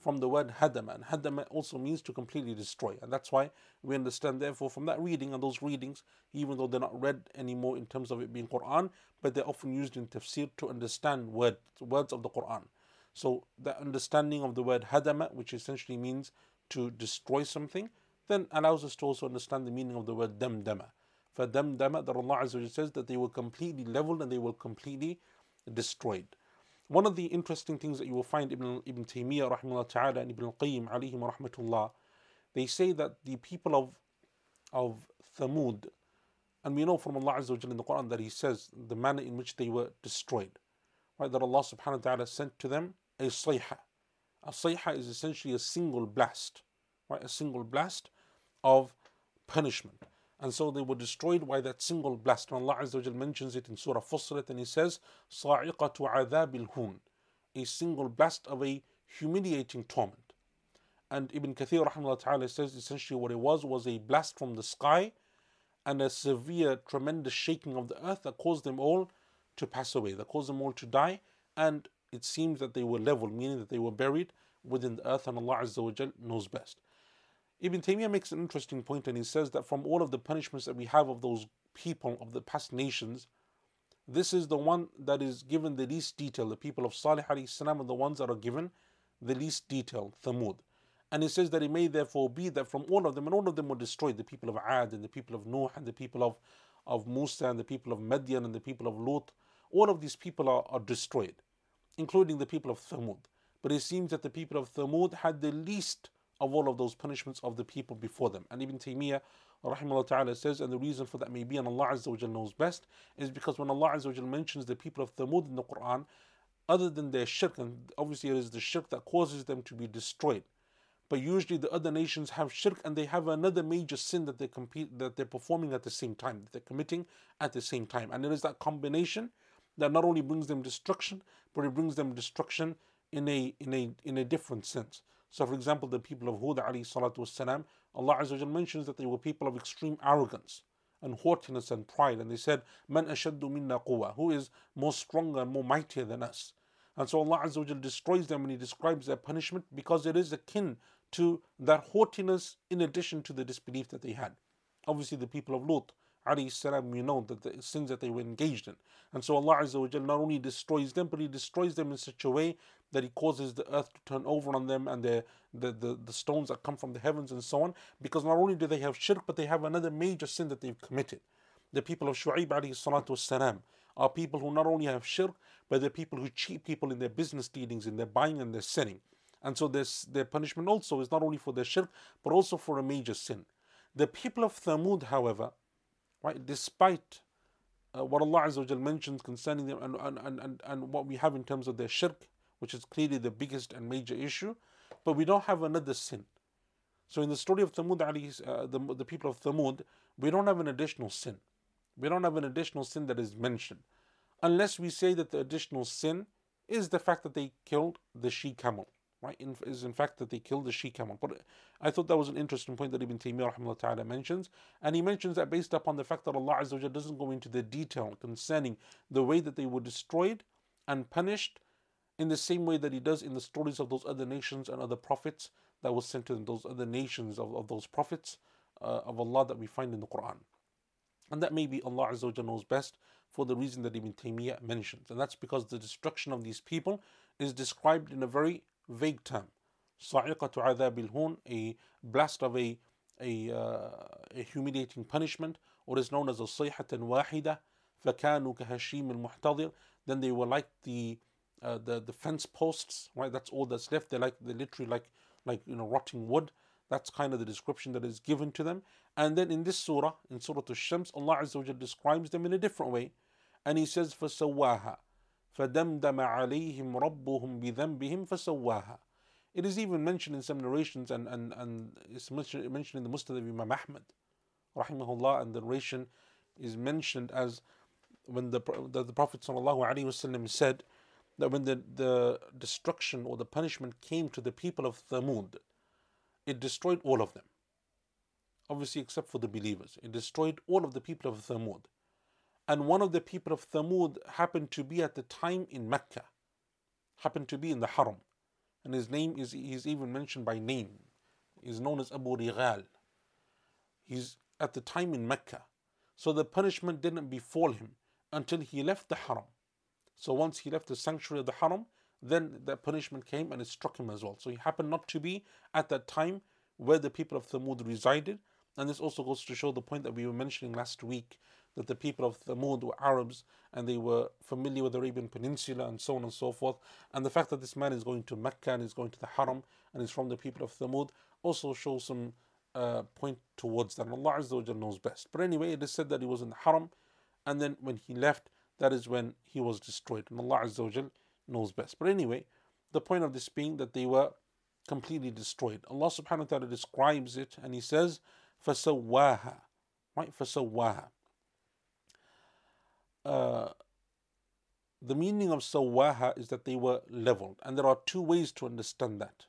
from the word hadama and hadama also means to completely destroy and that's why we understand therefore from that reading and those readings even though they're not read anymore in terms of it being Quran but they're often used in tafsir to understand words words of the Quran so the understanding of the word hadama which essentially means to destroy something then allows us to also understand the meaning of the word damdama. For damdama, that Allah says that they were completely leveled and they were completely destroyed. One of the interesting things that you will find Ibn, Ibn Taymiyyah rahimahullah ta'ala and Ibn al-Qayyim alayhim rahmatullah, they say that the people of of Thamud, and we know from Allah Azza in the Quran that He says the manner in which they were destroyed. Right, that Allah subhanahu wa ta'ala sent to them a sayha. A sayha is essentially a single blast. Right, a single blast of punishment And so they were destroyed by that single blast. And Allah Azza wa mentions it in Surah Fussilat and He says, صَاعِقَةُ عَذَابِ الْهُونِ A single blast of a humiliating torment. And Ibn Kathir rahimahullah ta'ala says essentially what it was was a blast from the sky and a severe, tremendous shaking of the earth that caused them all to pass away, that caused them all to die. And it seems that they were leveled, meaning that they were buried within the earth, and Allah Azza wa knows best. Ibn Taymiyyah makes an interesting point and he says that from all of the punishments that we have of those people of the past nations, this is the one that is given the least detail. The people of Salih salam are the ones that are given the least detail, Thamud. And he says that it may therefore be that from all of them, and all of them were destroyed, the people of Ad and the people of Nuh and the people of, of Musa and the people of Madian and the people of Lut, all of these people are, are destroyed, including the people of Thamud. But it seems that the people of Thamud had the least of all of those punishments of the people before them. And Ibn Taymiyyah rahimahullah ta'ala says, and the reason for that may be, and Allah Azza wa knows best, is because when Allah Azza wa mentions the people of Thamud in the Quran, other than their shirk, and obviously it is the shirk that causes them to be destroyed. But usually the other nations have shirk and they have another major sin that they compete that they're performing at the same time, that they're committing at the same time. And it is that combination that not only brings them destruction, but it brings them destruction in a in a in a different sense. So, for example, the people of Hud, alayhi salatu wasalam, Allah Azza wa mentions that they were people of extreme arrogance and haughtiness and pride. And they said, Man ashaddu minna quwa, who is more stronger and more mightier than us? And so Allah Azza wa destroys them and He describes their punishment because it is akin to that haughtiness in addition to the disbelief that they had. Obviously, the people of Lut, alayhi salam, we know that the sins that they were engaged in. And so Allah Azza wa not only destroys them, but He destroys them in such a way that He causes the earth to turn over on them and the, the, the, the stones that come from the heavens and so on. Because not only do they have shirk, but they have another major sin that they've committed. The people of Shu'aib alayhi salatu are people who not only have shirk, but they're people who cheat people in their business dealings, in their buying and their selling. And so this, their punishment also is not only for their shirk, but also for a major sin. The people of Thamud, however, right, despite uh, what Allah Azza mentions concerning them and, and, and, and what we have in terms of their shirk, which is clearly the biggest and major issue, but we don't have another sin. So in the story of Thamud, uh, the, the people of Thamud, we don't have an additional sin. We don't have an additional sin that is mentioned. Unless we say that the additional sin is the fact that they killed the she camel right, in, is in fact that they killed the she camel. But I thought that was an interesting point that Ibn Taymiyyah ta'ala mentions. And he mentions that based upon the fact that Allah Azza doesn't go into the detail concerning the way that they were destroyed and punished in the same way that he does in the stories of those other nations and other prophets that was sent to them, those other nations of, of those prophets uh, of Allah that we find in the Quran. And that may be Allah Azza knows best for the reason that Ibn Taymiyyah mentions. And that's because the destruction of these people is described in a very vague term. Sa'iqatu adhabil hun, a blast of a, a, uh, a humiliating punishment, or is known as a sayhatan wahida, fakanu kahashim al muhtadir. Then they were like the uh, the the fence posts, right? That's all that's left. They're like they're literally like like you know rotting wood. That's kind of the description that is given to them. And then in this surah, in Surah Al-Shams, Allah Azza describes them in a different way, and He says, "فسواها فدمدم عليهم ربهم بذنبهم فسواها." It is even mentioned in some narrations, and and and it's mentioned in the Musnad of Imam Ahmad, rahimahullah, and the narration is mentioned as when the the, the Prophet sallallahu alaihi wasallam said that when the, the destruction or the punishment came to the people of Thamud, it destroyed all of them. Obviously, except for the believers. It destroyed all of the people of Thamud. And one of the people of Thamud happened to be at the time in Mecca, happened to be in the Haram. And his name is he's even mentioned by name. He's known as Abu Righal. He's at the time in Mecca. So the punishment didn't befall him until he left the Haram. So once he left the sanctuary of the Haram, then the punishment came and it struck him as well. So he happened not to be at that time where the people of Thamud resided. And this also goes to show the point that we were mentioning last week that the people of Thamud were Arabs and they were familiar with the Arabian Peninsula and so on and so forth. And the fact that this man is going to Mecca and is going to the Haram and is from the people of Thamud also shows some uh, point towards that. And Allah Azza wa knows best. But anyway, it is said that he was in the Haram and then when he left, that is when he was destroyed. And Allah Azza wa knows best. But anyway, the point of this being that they were completely destroyed. Allah subhanahu wa ta'ala describes it and He says, فَسَوَّاهَا Right? فَسَوَّاهَا uh, the meaning of sawaha is that they were leveled. And there are two ways to understand that.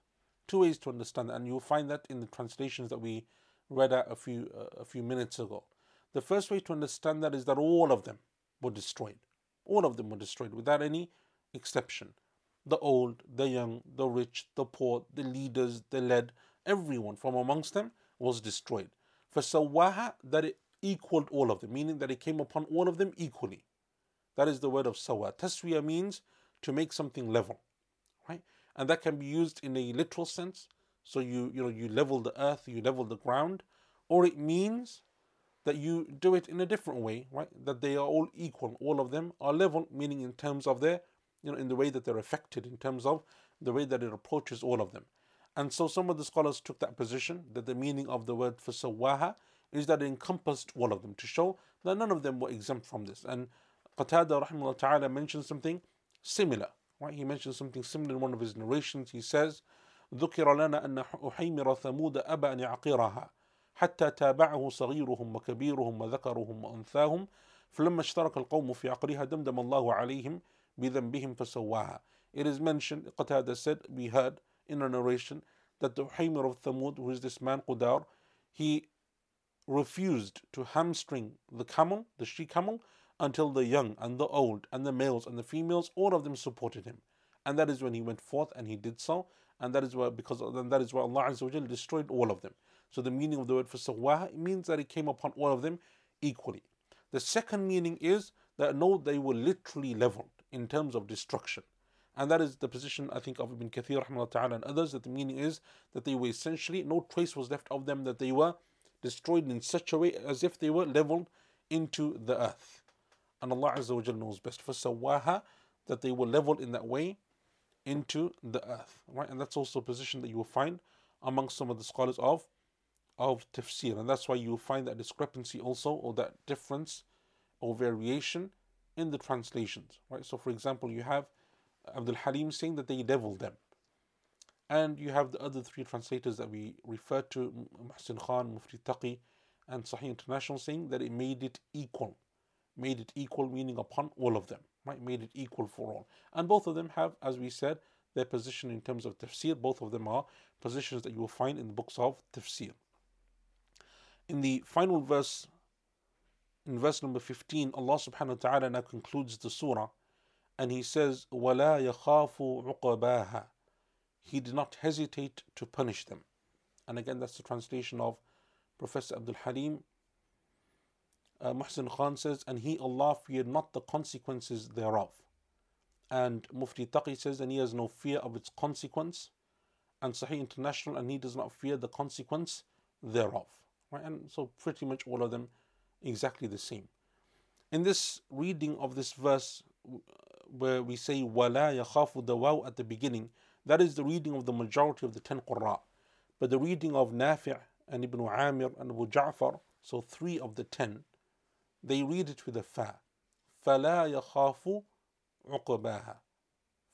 Two ways to understand that. And you'll find that in the translations that we read out a few, uh, a few minutes ago. The first way to understand that is that all of them were destroyed. All of them were destroyed without any exception. The old, the young, the rich, the poor, the leaders, the led, everyone from amongst them was destroyed. For sawaha, that it equaled all of them, meaning that it came upon all of them equally. That is the word of sawa. Taswiya means to make something level, right? And that can be used in a literal sense. So you you know you level the earth, you level the ground, or it means that you do it in a different way, right? That they are all equal, all of them are level, meaning in terms of their, you know, in the way that they're affected, in terms of the way that it approaches all of them. And so some of the scholars took that position that the meaning of the word for sawaha is that it encompassed all of them to show that none of them were exempt from this. And Qatada rahimahullah ta'ala mentions something similar. Right? He mentions something similar in one of his narrations. He says, ذكر لنا أن أحيمر ثمود أبى أن يعقرها حتى تابعه صغيرهم وكبيرهم وذكرهم وأنثاهم فلما اشترك القوم في عقرها دمدم الله عليهم بذنبهم فسواها. It is mentioned, Qatada said, we heard in a narration that the Uhaymir of Thamud, who is this man Qudar, he refused to hamstring the camel, the she camel, until the young and the old and the males and the females, all of them supported him. And that is when he went forth and he did so. And that is why, because and that is why Allah Azza wa destroyed all of them. So the meaning of the word sawaha means that it came upon all of them equally. The second meaning is that no, they were literally leveled in terms of destruction. And that is the position I think of Ibn Kathir ta'ala, and others that the meaning is that they were essentially no trace was left of them that they were destroyed in such a way as if they were leveled into the earth. And Allah Azza wa knows best. For sawaha, that they were leveled in that way into the earth. Right? And that's also a position that you will find among some of the scholars of of tafsir. And that's why you find that discrepancy also, or that difference or variation in the translations. Right? So, for example, you have Abdul Halim saying that they deviled them. And you have the other three translators that we refer to, Muhsin Khan, Mufti Taqi, and Sahih International, saying that it made it equal. Made it equal, meaning upon all of them, right? Made it equal for all. And both of them have, as we said, their position in terms of tafsir. Both of them are positions that you will find in the books of tafsir. In the final verse, in verse number 15, Allah subhanahu wa ta'ala now concludes the surah and He says, وَلَا يَخَافُ عُقَبَاهَا He did not hesitate to punish them. And again, that's the translation of Professor Abdul Halim. Uh, Muhsin Khan says, and he, Allah, feared not the consequences thereof. And Mufti Taqi says, and he has no fear of its consequence. And Sahih International, and he does not fear the consequence thereof. Right? And so pretty much all of them exactly the same. In this reading of this verse, where we say wala yakhafu the waw at the beginning, that is the reading of the majority of the ten qurra. But the reading of Nafi' and Ibn Amir and Abu Ja'far, so three of the ten, they read it with a fa. فلا يخاف عقباها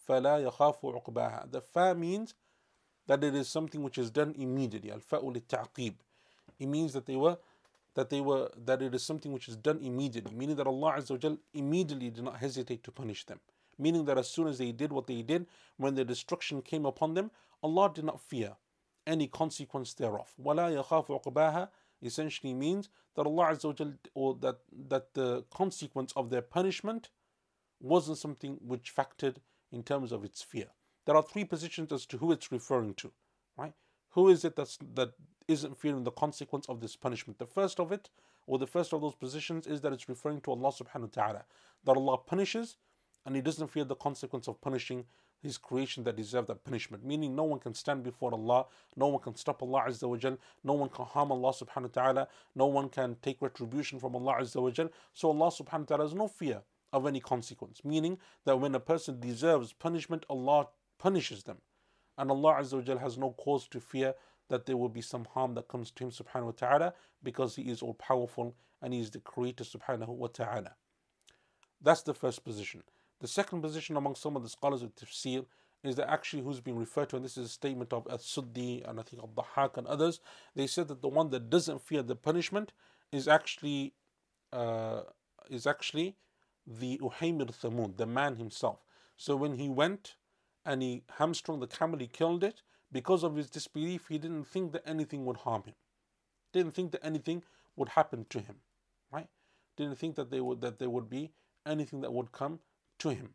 فلا يخاف عقباها The fa means that it is something which is done immediately. Al-fa'u lit-ta'qib. It means that they were that they were that it is something which is done immediately, meaning that Allah Azza wa immediately did not hesitate to punish them. Meaning that as soon as they did what they did, when the destruction came upon them, Allah did not fear any consequence thereof. وَلَا يَخَافُ عُقْبَاهَا essentially means that Allah Azza wa or that, that the consequence of their punishment wasn't something which factored in terms of its fear. There are three positions as to who it's referring to, right? Who is it that's, that isn't fearing the consequence of this punishment? The first of it, or the first of those positions, is that it's referring to Allah subhanahu wa ta'ala. That Allah punishes and He doesn't fear the consequence of punishing His creation that deserve that punishment. Meaning, no one can stand before Allah, no one can stop Allah Azza wa Jal, no one can harm Allah subhanahu wa ta'ala, no one can take retribution from Allah Azza wa Jal. So, Allah subhanahu wa ta'ala has no fear of any consequence. Meaning that when a person deserves punishment, Allah punishes them. And Allah Azza wa Jal has no cause to fear that there will be some harm that comes to Him subhanahu wa ta'ala because He is all powerful and He is the Creator subhanahu wa ta'ala. That's the first position. The second position among some of the scholars of tafsir is that actually who's being referred to, and this is a statement of As-Suddi and I think of Dahak and others, they said that the one that doesn't fear the punishment is actually uh, is actually the Uhaymir Thamud, the man himself. So when he went and he hamstrung the camel, he killed it. Because of his disbelief, he didn't think that anything would harm him. Didn't think that anything would happen to him. Right? Didn't think that they would that there would be anything that would come to him.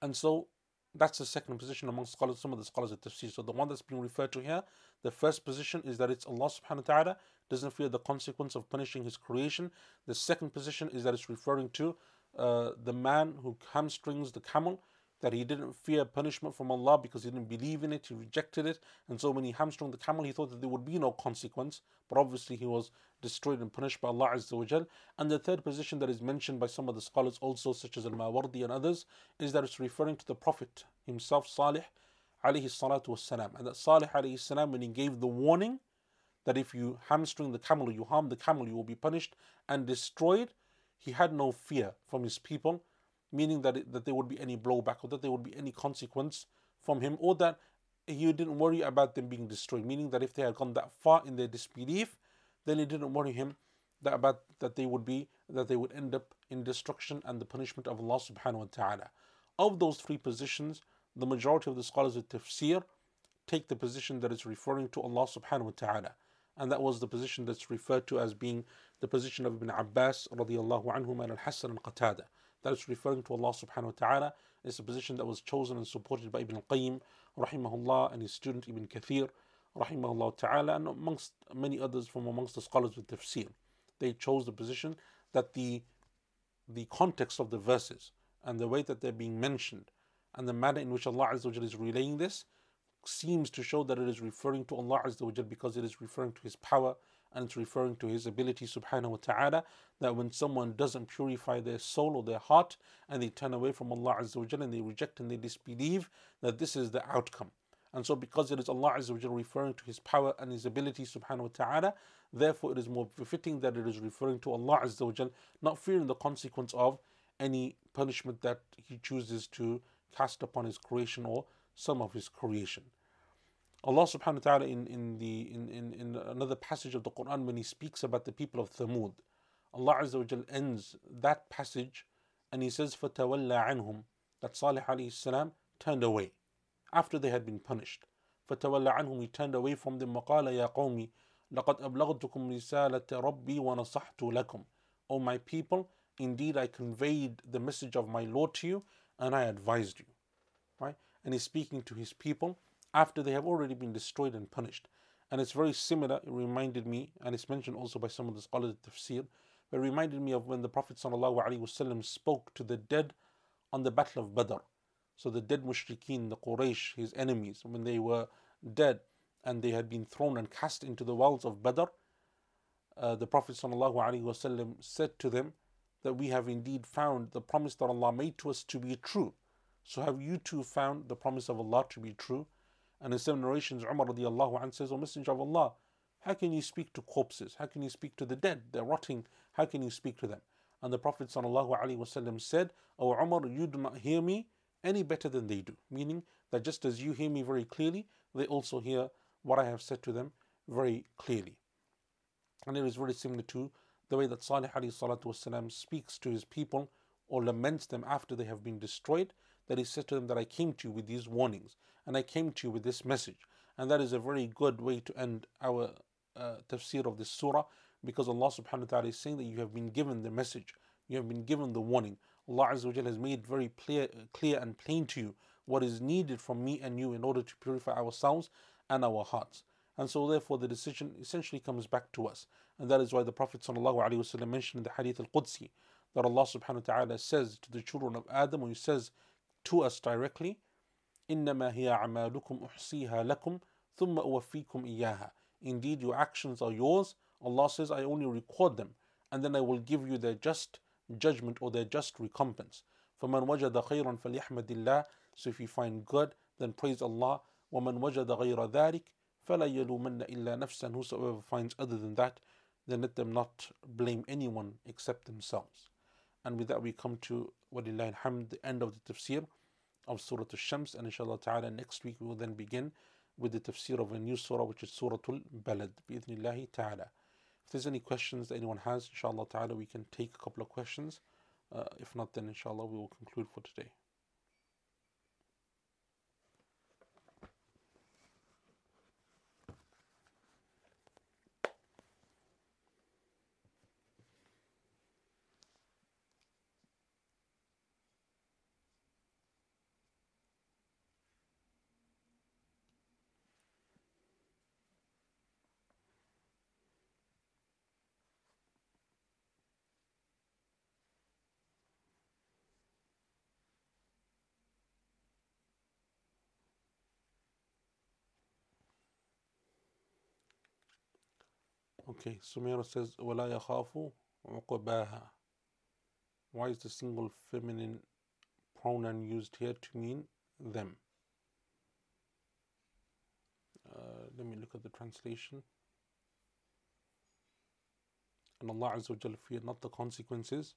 And so that's the second position among scholars, some of the scholars of tafsir. So the one that's being referred to here, the first position is that it's Allah subhanahu wa ta'ala doesn't fear the consequence of punishing his creation. The second position is that it's referring to uh, the man who hamstrings the camel that he didn't fear punishment from Allah because he didn't believe in it, he rejected it. And so when he hamstrung the camel, he thought that there would be no consequence. But obviously, he was destroyed and punished by Allah Azza wa. And the third position that is mentioned by some of the scholars, also, such as Al Mawardi and others, is that it's referring to the Prophet himself, Salih alayhi salatu wasalam. And that Salih alayhi salam, when he gave the warning that if you hamstring the camel you harm the camel, you will be punished and destroyed, he had no fear from his people meaning that, it, that there would be any blowback or that there would be any consequence from him or that he didn't worry about them being destroyed, meaning that if they had gone that far in their disbelief, then it didn't worry him that about that they would be that they would end up in destruction and the punishment of Allah subhanahu wa ta'ala. Of those three positions, the majority of the scholars of tafsir take the position that is referring to Allah subhanahu wa ta'ala. And that was the position that's referred to as being the position of Ibn Abbas radiallahu anhum and Al-Hassan al-Qatada that is referring to Allah subhanahu wa ta'ala. It's a position that was chosen and supported by Ibn al-Qayyim rahimahullah and his student Ibn Kathir rahimahullah ta'ala and amongst many others from amongst the scholars of tafsir. They chose the position that the the context of the verses and the way that they're being mentioned and the manner in which Allah is relaying this seems to show that it is referring to Allah Azza wa because it is referring to His power and it's referring to his ability subhanahu wa ta'ala that when someone doesn't purify their soul or their heart and they turn away from Allah Azza wa and they reject and they disbelieve that this is the outcome. And so, because it is Allah Azza wa referring to His power and His ability, subhanahu wa ta'ala, therefore it is more befitting that it is referring to Allah Azza wa not fearing the consequence of any punishment that He chooses to cast upon His creation or some of His creation. Allah subhanahu wa ta'ala in, in, the, in, in, in another passage of the Quran when He speaks about the people of Thamud, Allah Azza wa ends that passage and He says, فَتَوَلَّى عَنْهُمْ That Salih alayhi salam turned away after they had been punished. فَتَوَلَّى عَنْهُمْ He turned away from them وَقَالَ يَا قَوْمِ لَقَدْ أَبْلَغْتُكُمْ رِسَالَةَ رَبِّي وَنَصَحْتُ لَكُمْ O my people, indeed I conveyed the message of my Lord to you and I advised you. And he's speaking to his people after they have already been destroyed and punished. And it's very similar, it reminded me, and it's mentioned also by some of the scholars of tafsir, but it reminded me of when the Prophet ﷺ spoke to the dead on the Battle of Badr. So the dead mushrikeen, the Quraysh, his enemies, when they were dead and they had been thrown and cast into the wells of Badr, uh, the Prophet ﷺ said to them that we have indeed found the promise that Allah made to us to be true. So have you too found the promise of Allah to be true? And in some narrations, Umar radiallahu anh says, O Messenger of Allah, how can you speak to corpses? How can you speak to the dead? They're rotting. How can you speak to them? And the Prophet ﷺ said, O Umar, you do not hear me any better than they do. Meaning that just as you hear me very clearly, they also hear what I have said to them very clearly. And it is very similar to the way that Salih ﷺ speaks to his people or laments them after they have been destroyed that he said to them that I came to you with these warnings and I came to you with this message. And that is a very good way to end our uh, tafsir of this surah because Allah subhanahu wa ta'ala is saying that you have been given the message, you have been given the warning. Allah Azza wa has made very clear, clear and plain to you what is needed from me and you in order to purify ourselves and our hearts. And so, therefore, the decision essentially comes back to us. And that is why the Prophet ﷺ mentioned in the Hadith al Qudsi that Allah subhanahu wa ta'ala says to the children of Adam, when He says to us directly, إنما هي أعمالكم أحصيها لكم ثم أوفيكم إياها. Indeed, your actions are yours. Allah says, I only record them, and then I will give you their just judgment or their just recompense. فمن وجد خيرا فليحمد الله. So if you find good, then praise Allah. ومن وجد غير ذلك فلا يلومن إلا نفسا. Whosoever finds other than that, then let them not blame anyone except themselves. And with that, we come to alhamd, the end of the tafsir of Surah Al Shams. And inshallah ta'ala, next week we will then begin with the tafsir of a new surah, which is Surah Al Balad, bi'idhnillahi ta'ala. If there's any questions that anyone has, inshallah ta'ala, we can take a couple of questions. Uh, if not, then inshallah we will conclude for today. Okay, Sumera says, وَلَا يَخَافُ عُقُبَاهَا Why is the single feminine pronoun used here to mean them? Uh, let me look at the translation. And Allah Azza wa Jal not the consequences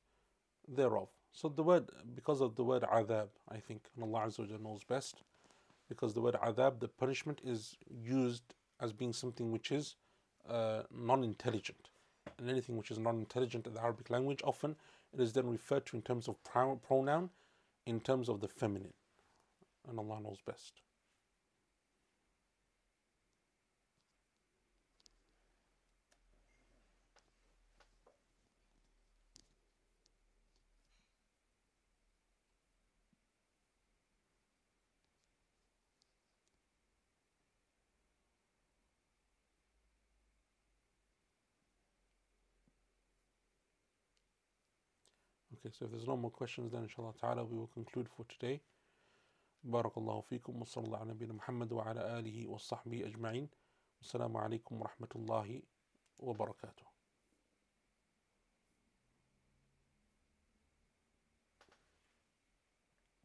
thereof. So the word, because of the word adhab, I think, and Allah Azza wa knows best, because the word adhab, the punishment is used as being something which is uh, non-intelligent. And anything which is non-intelligent in the Arabic language, often it is then referred to in terms of pronoun, in terms of the feminine. And Allah knows best. Okay, so if there's no more questions, then inshallah ta'ala we will conclude for today. بارك الله فيكم وصلى الله على نبينا محمد وعلى آله وصحبه أجمعين والسلام عليكم ورحمة الله وبركاته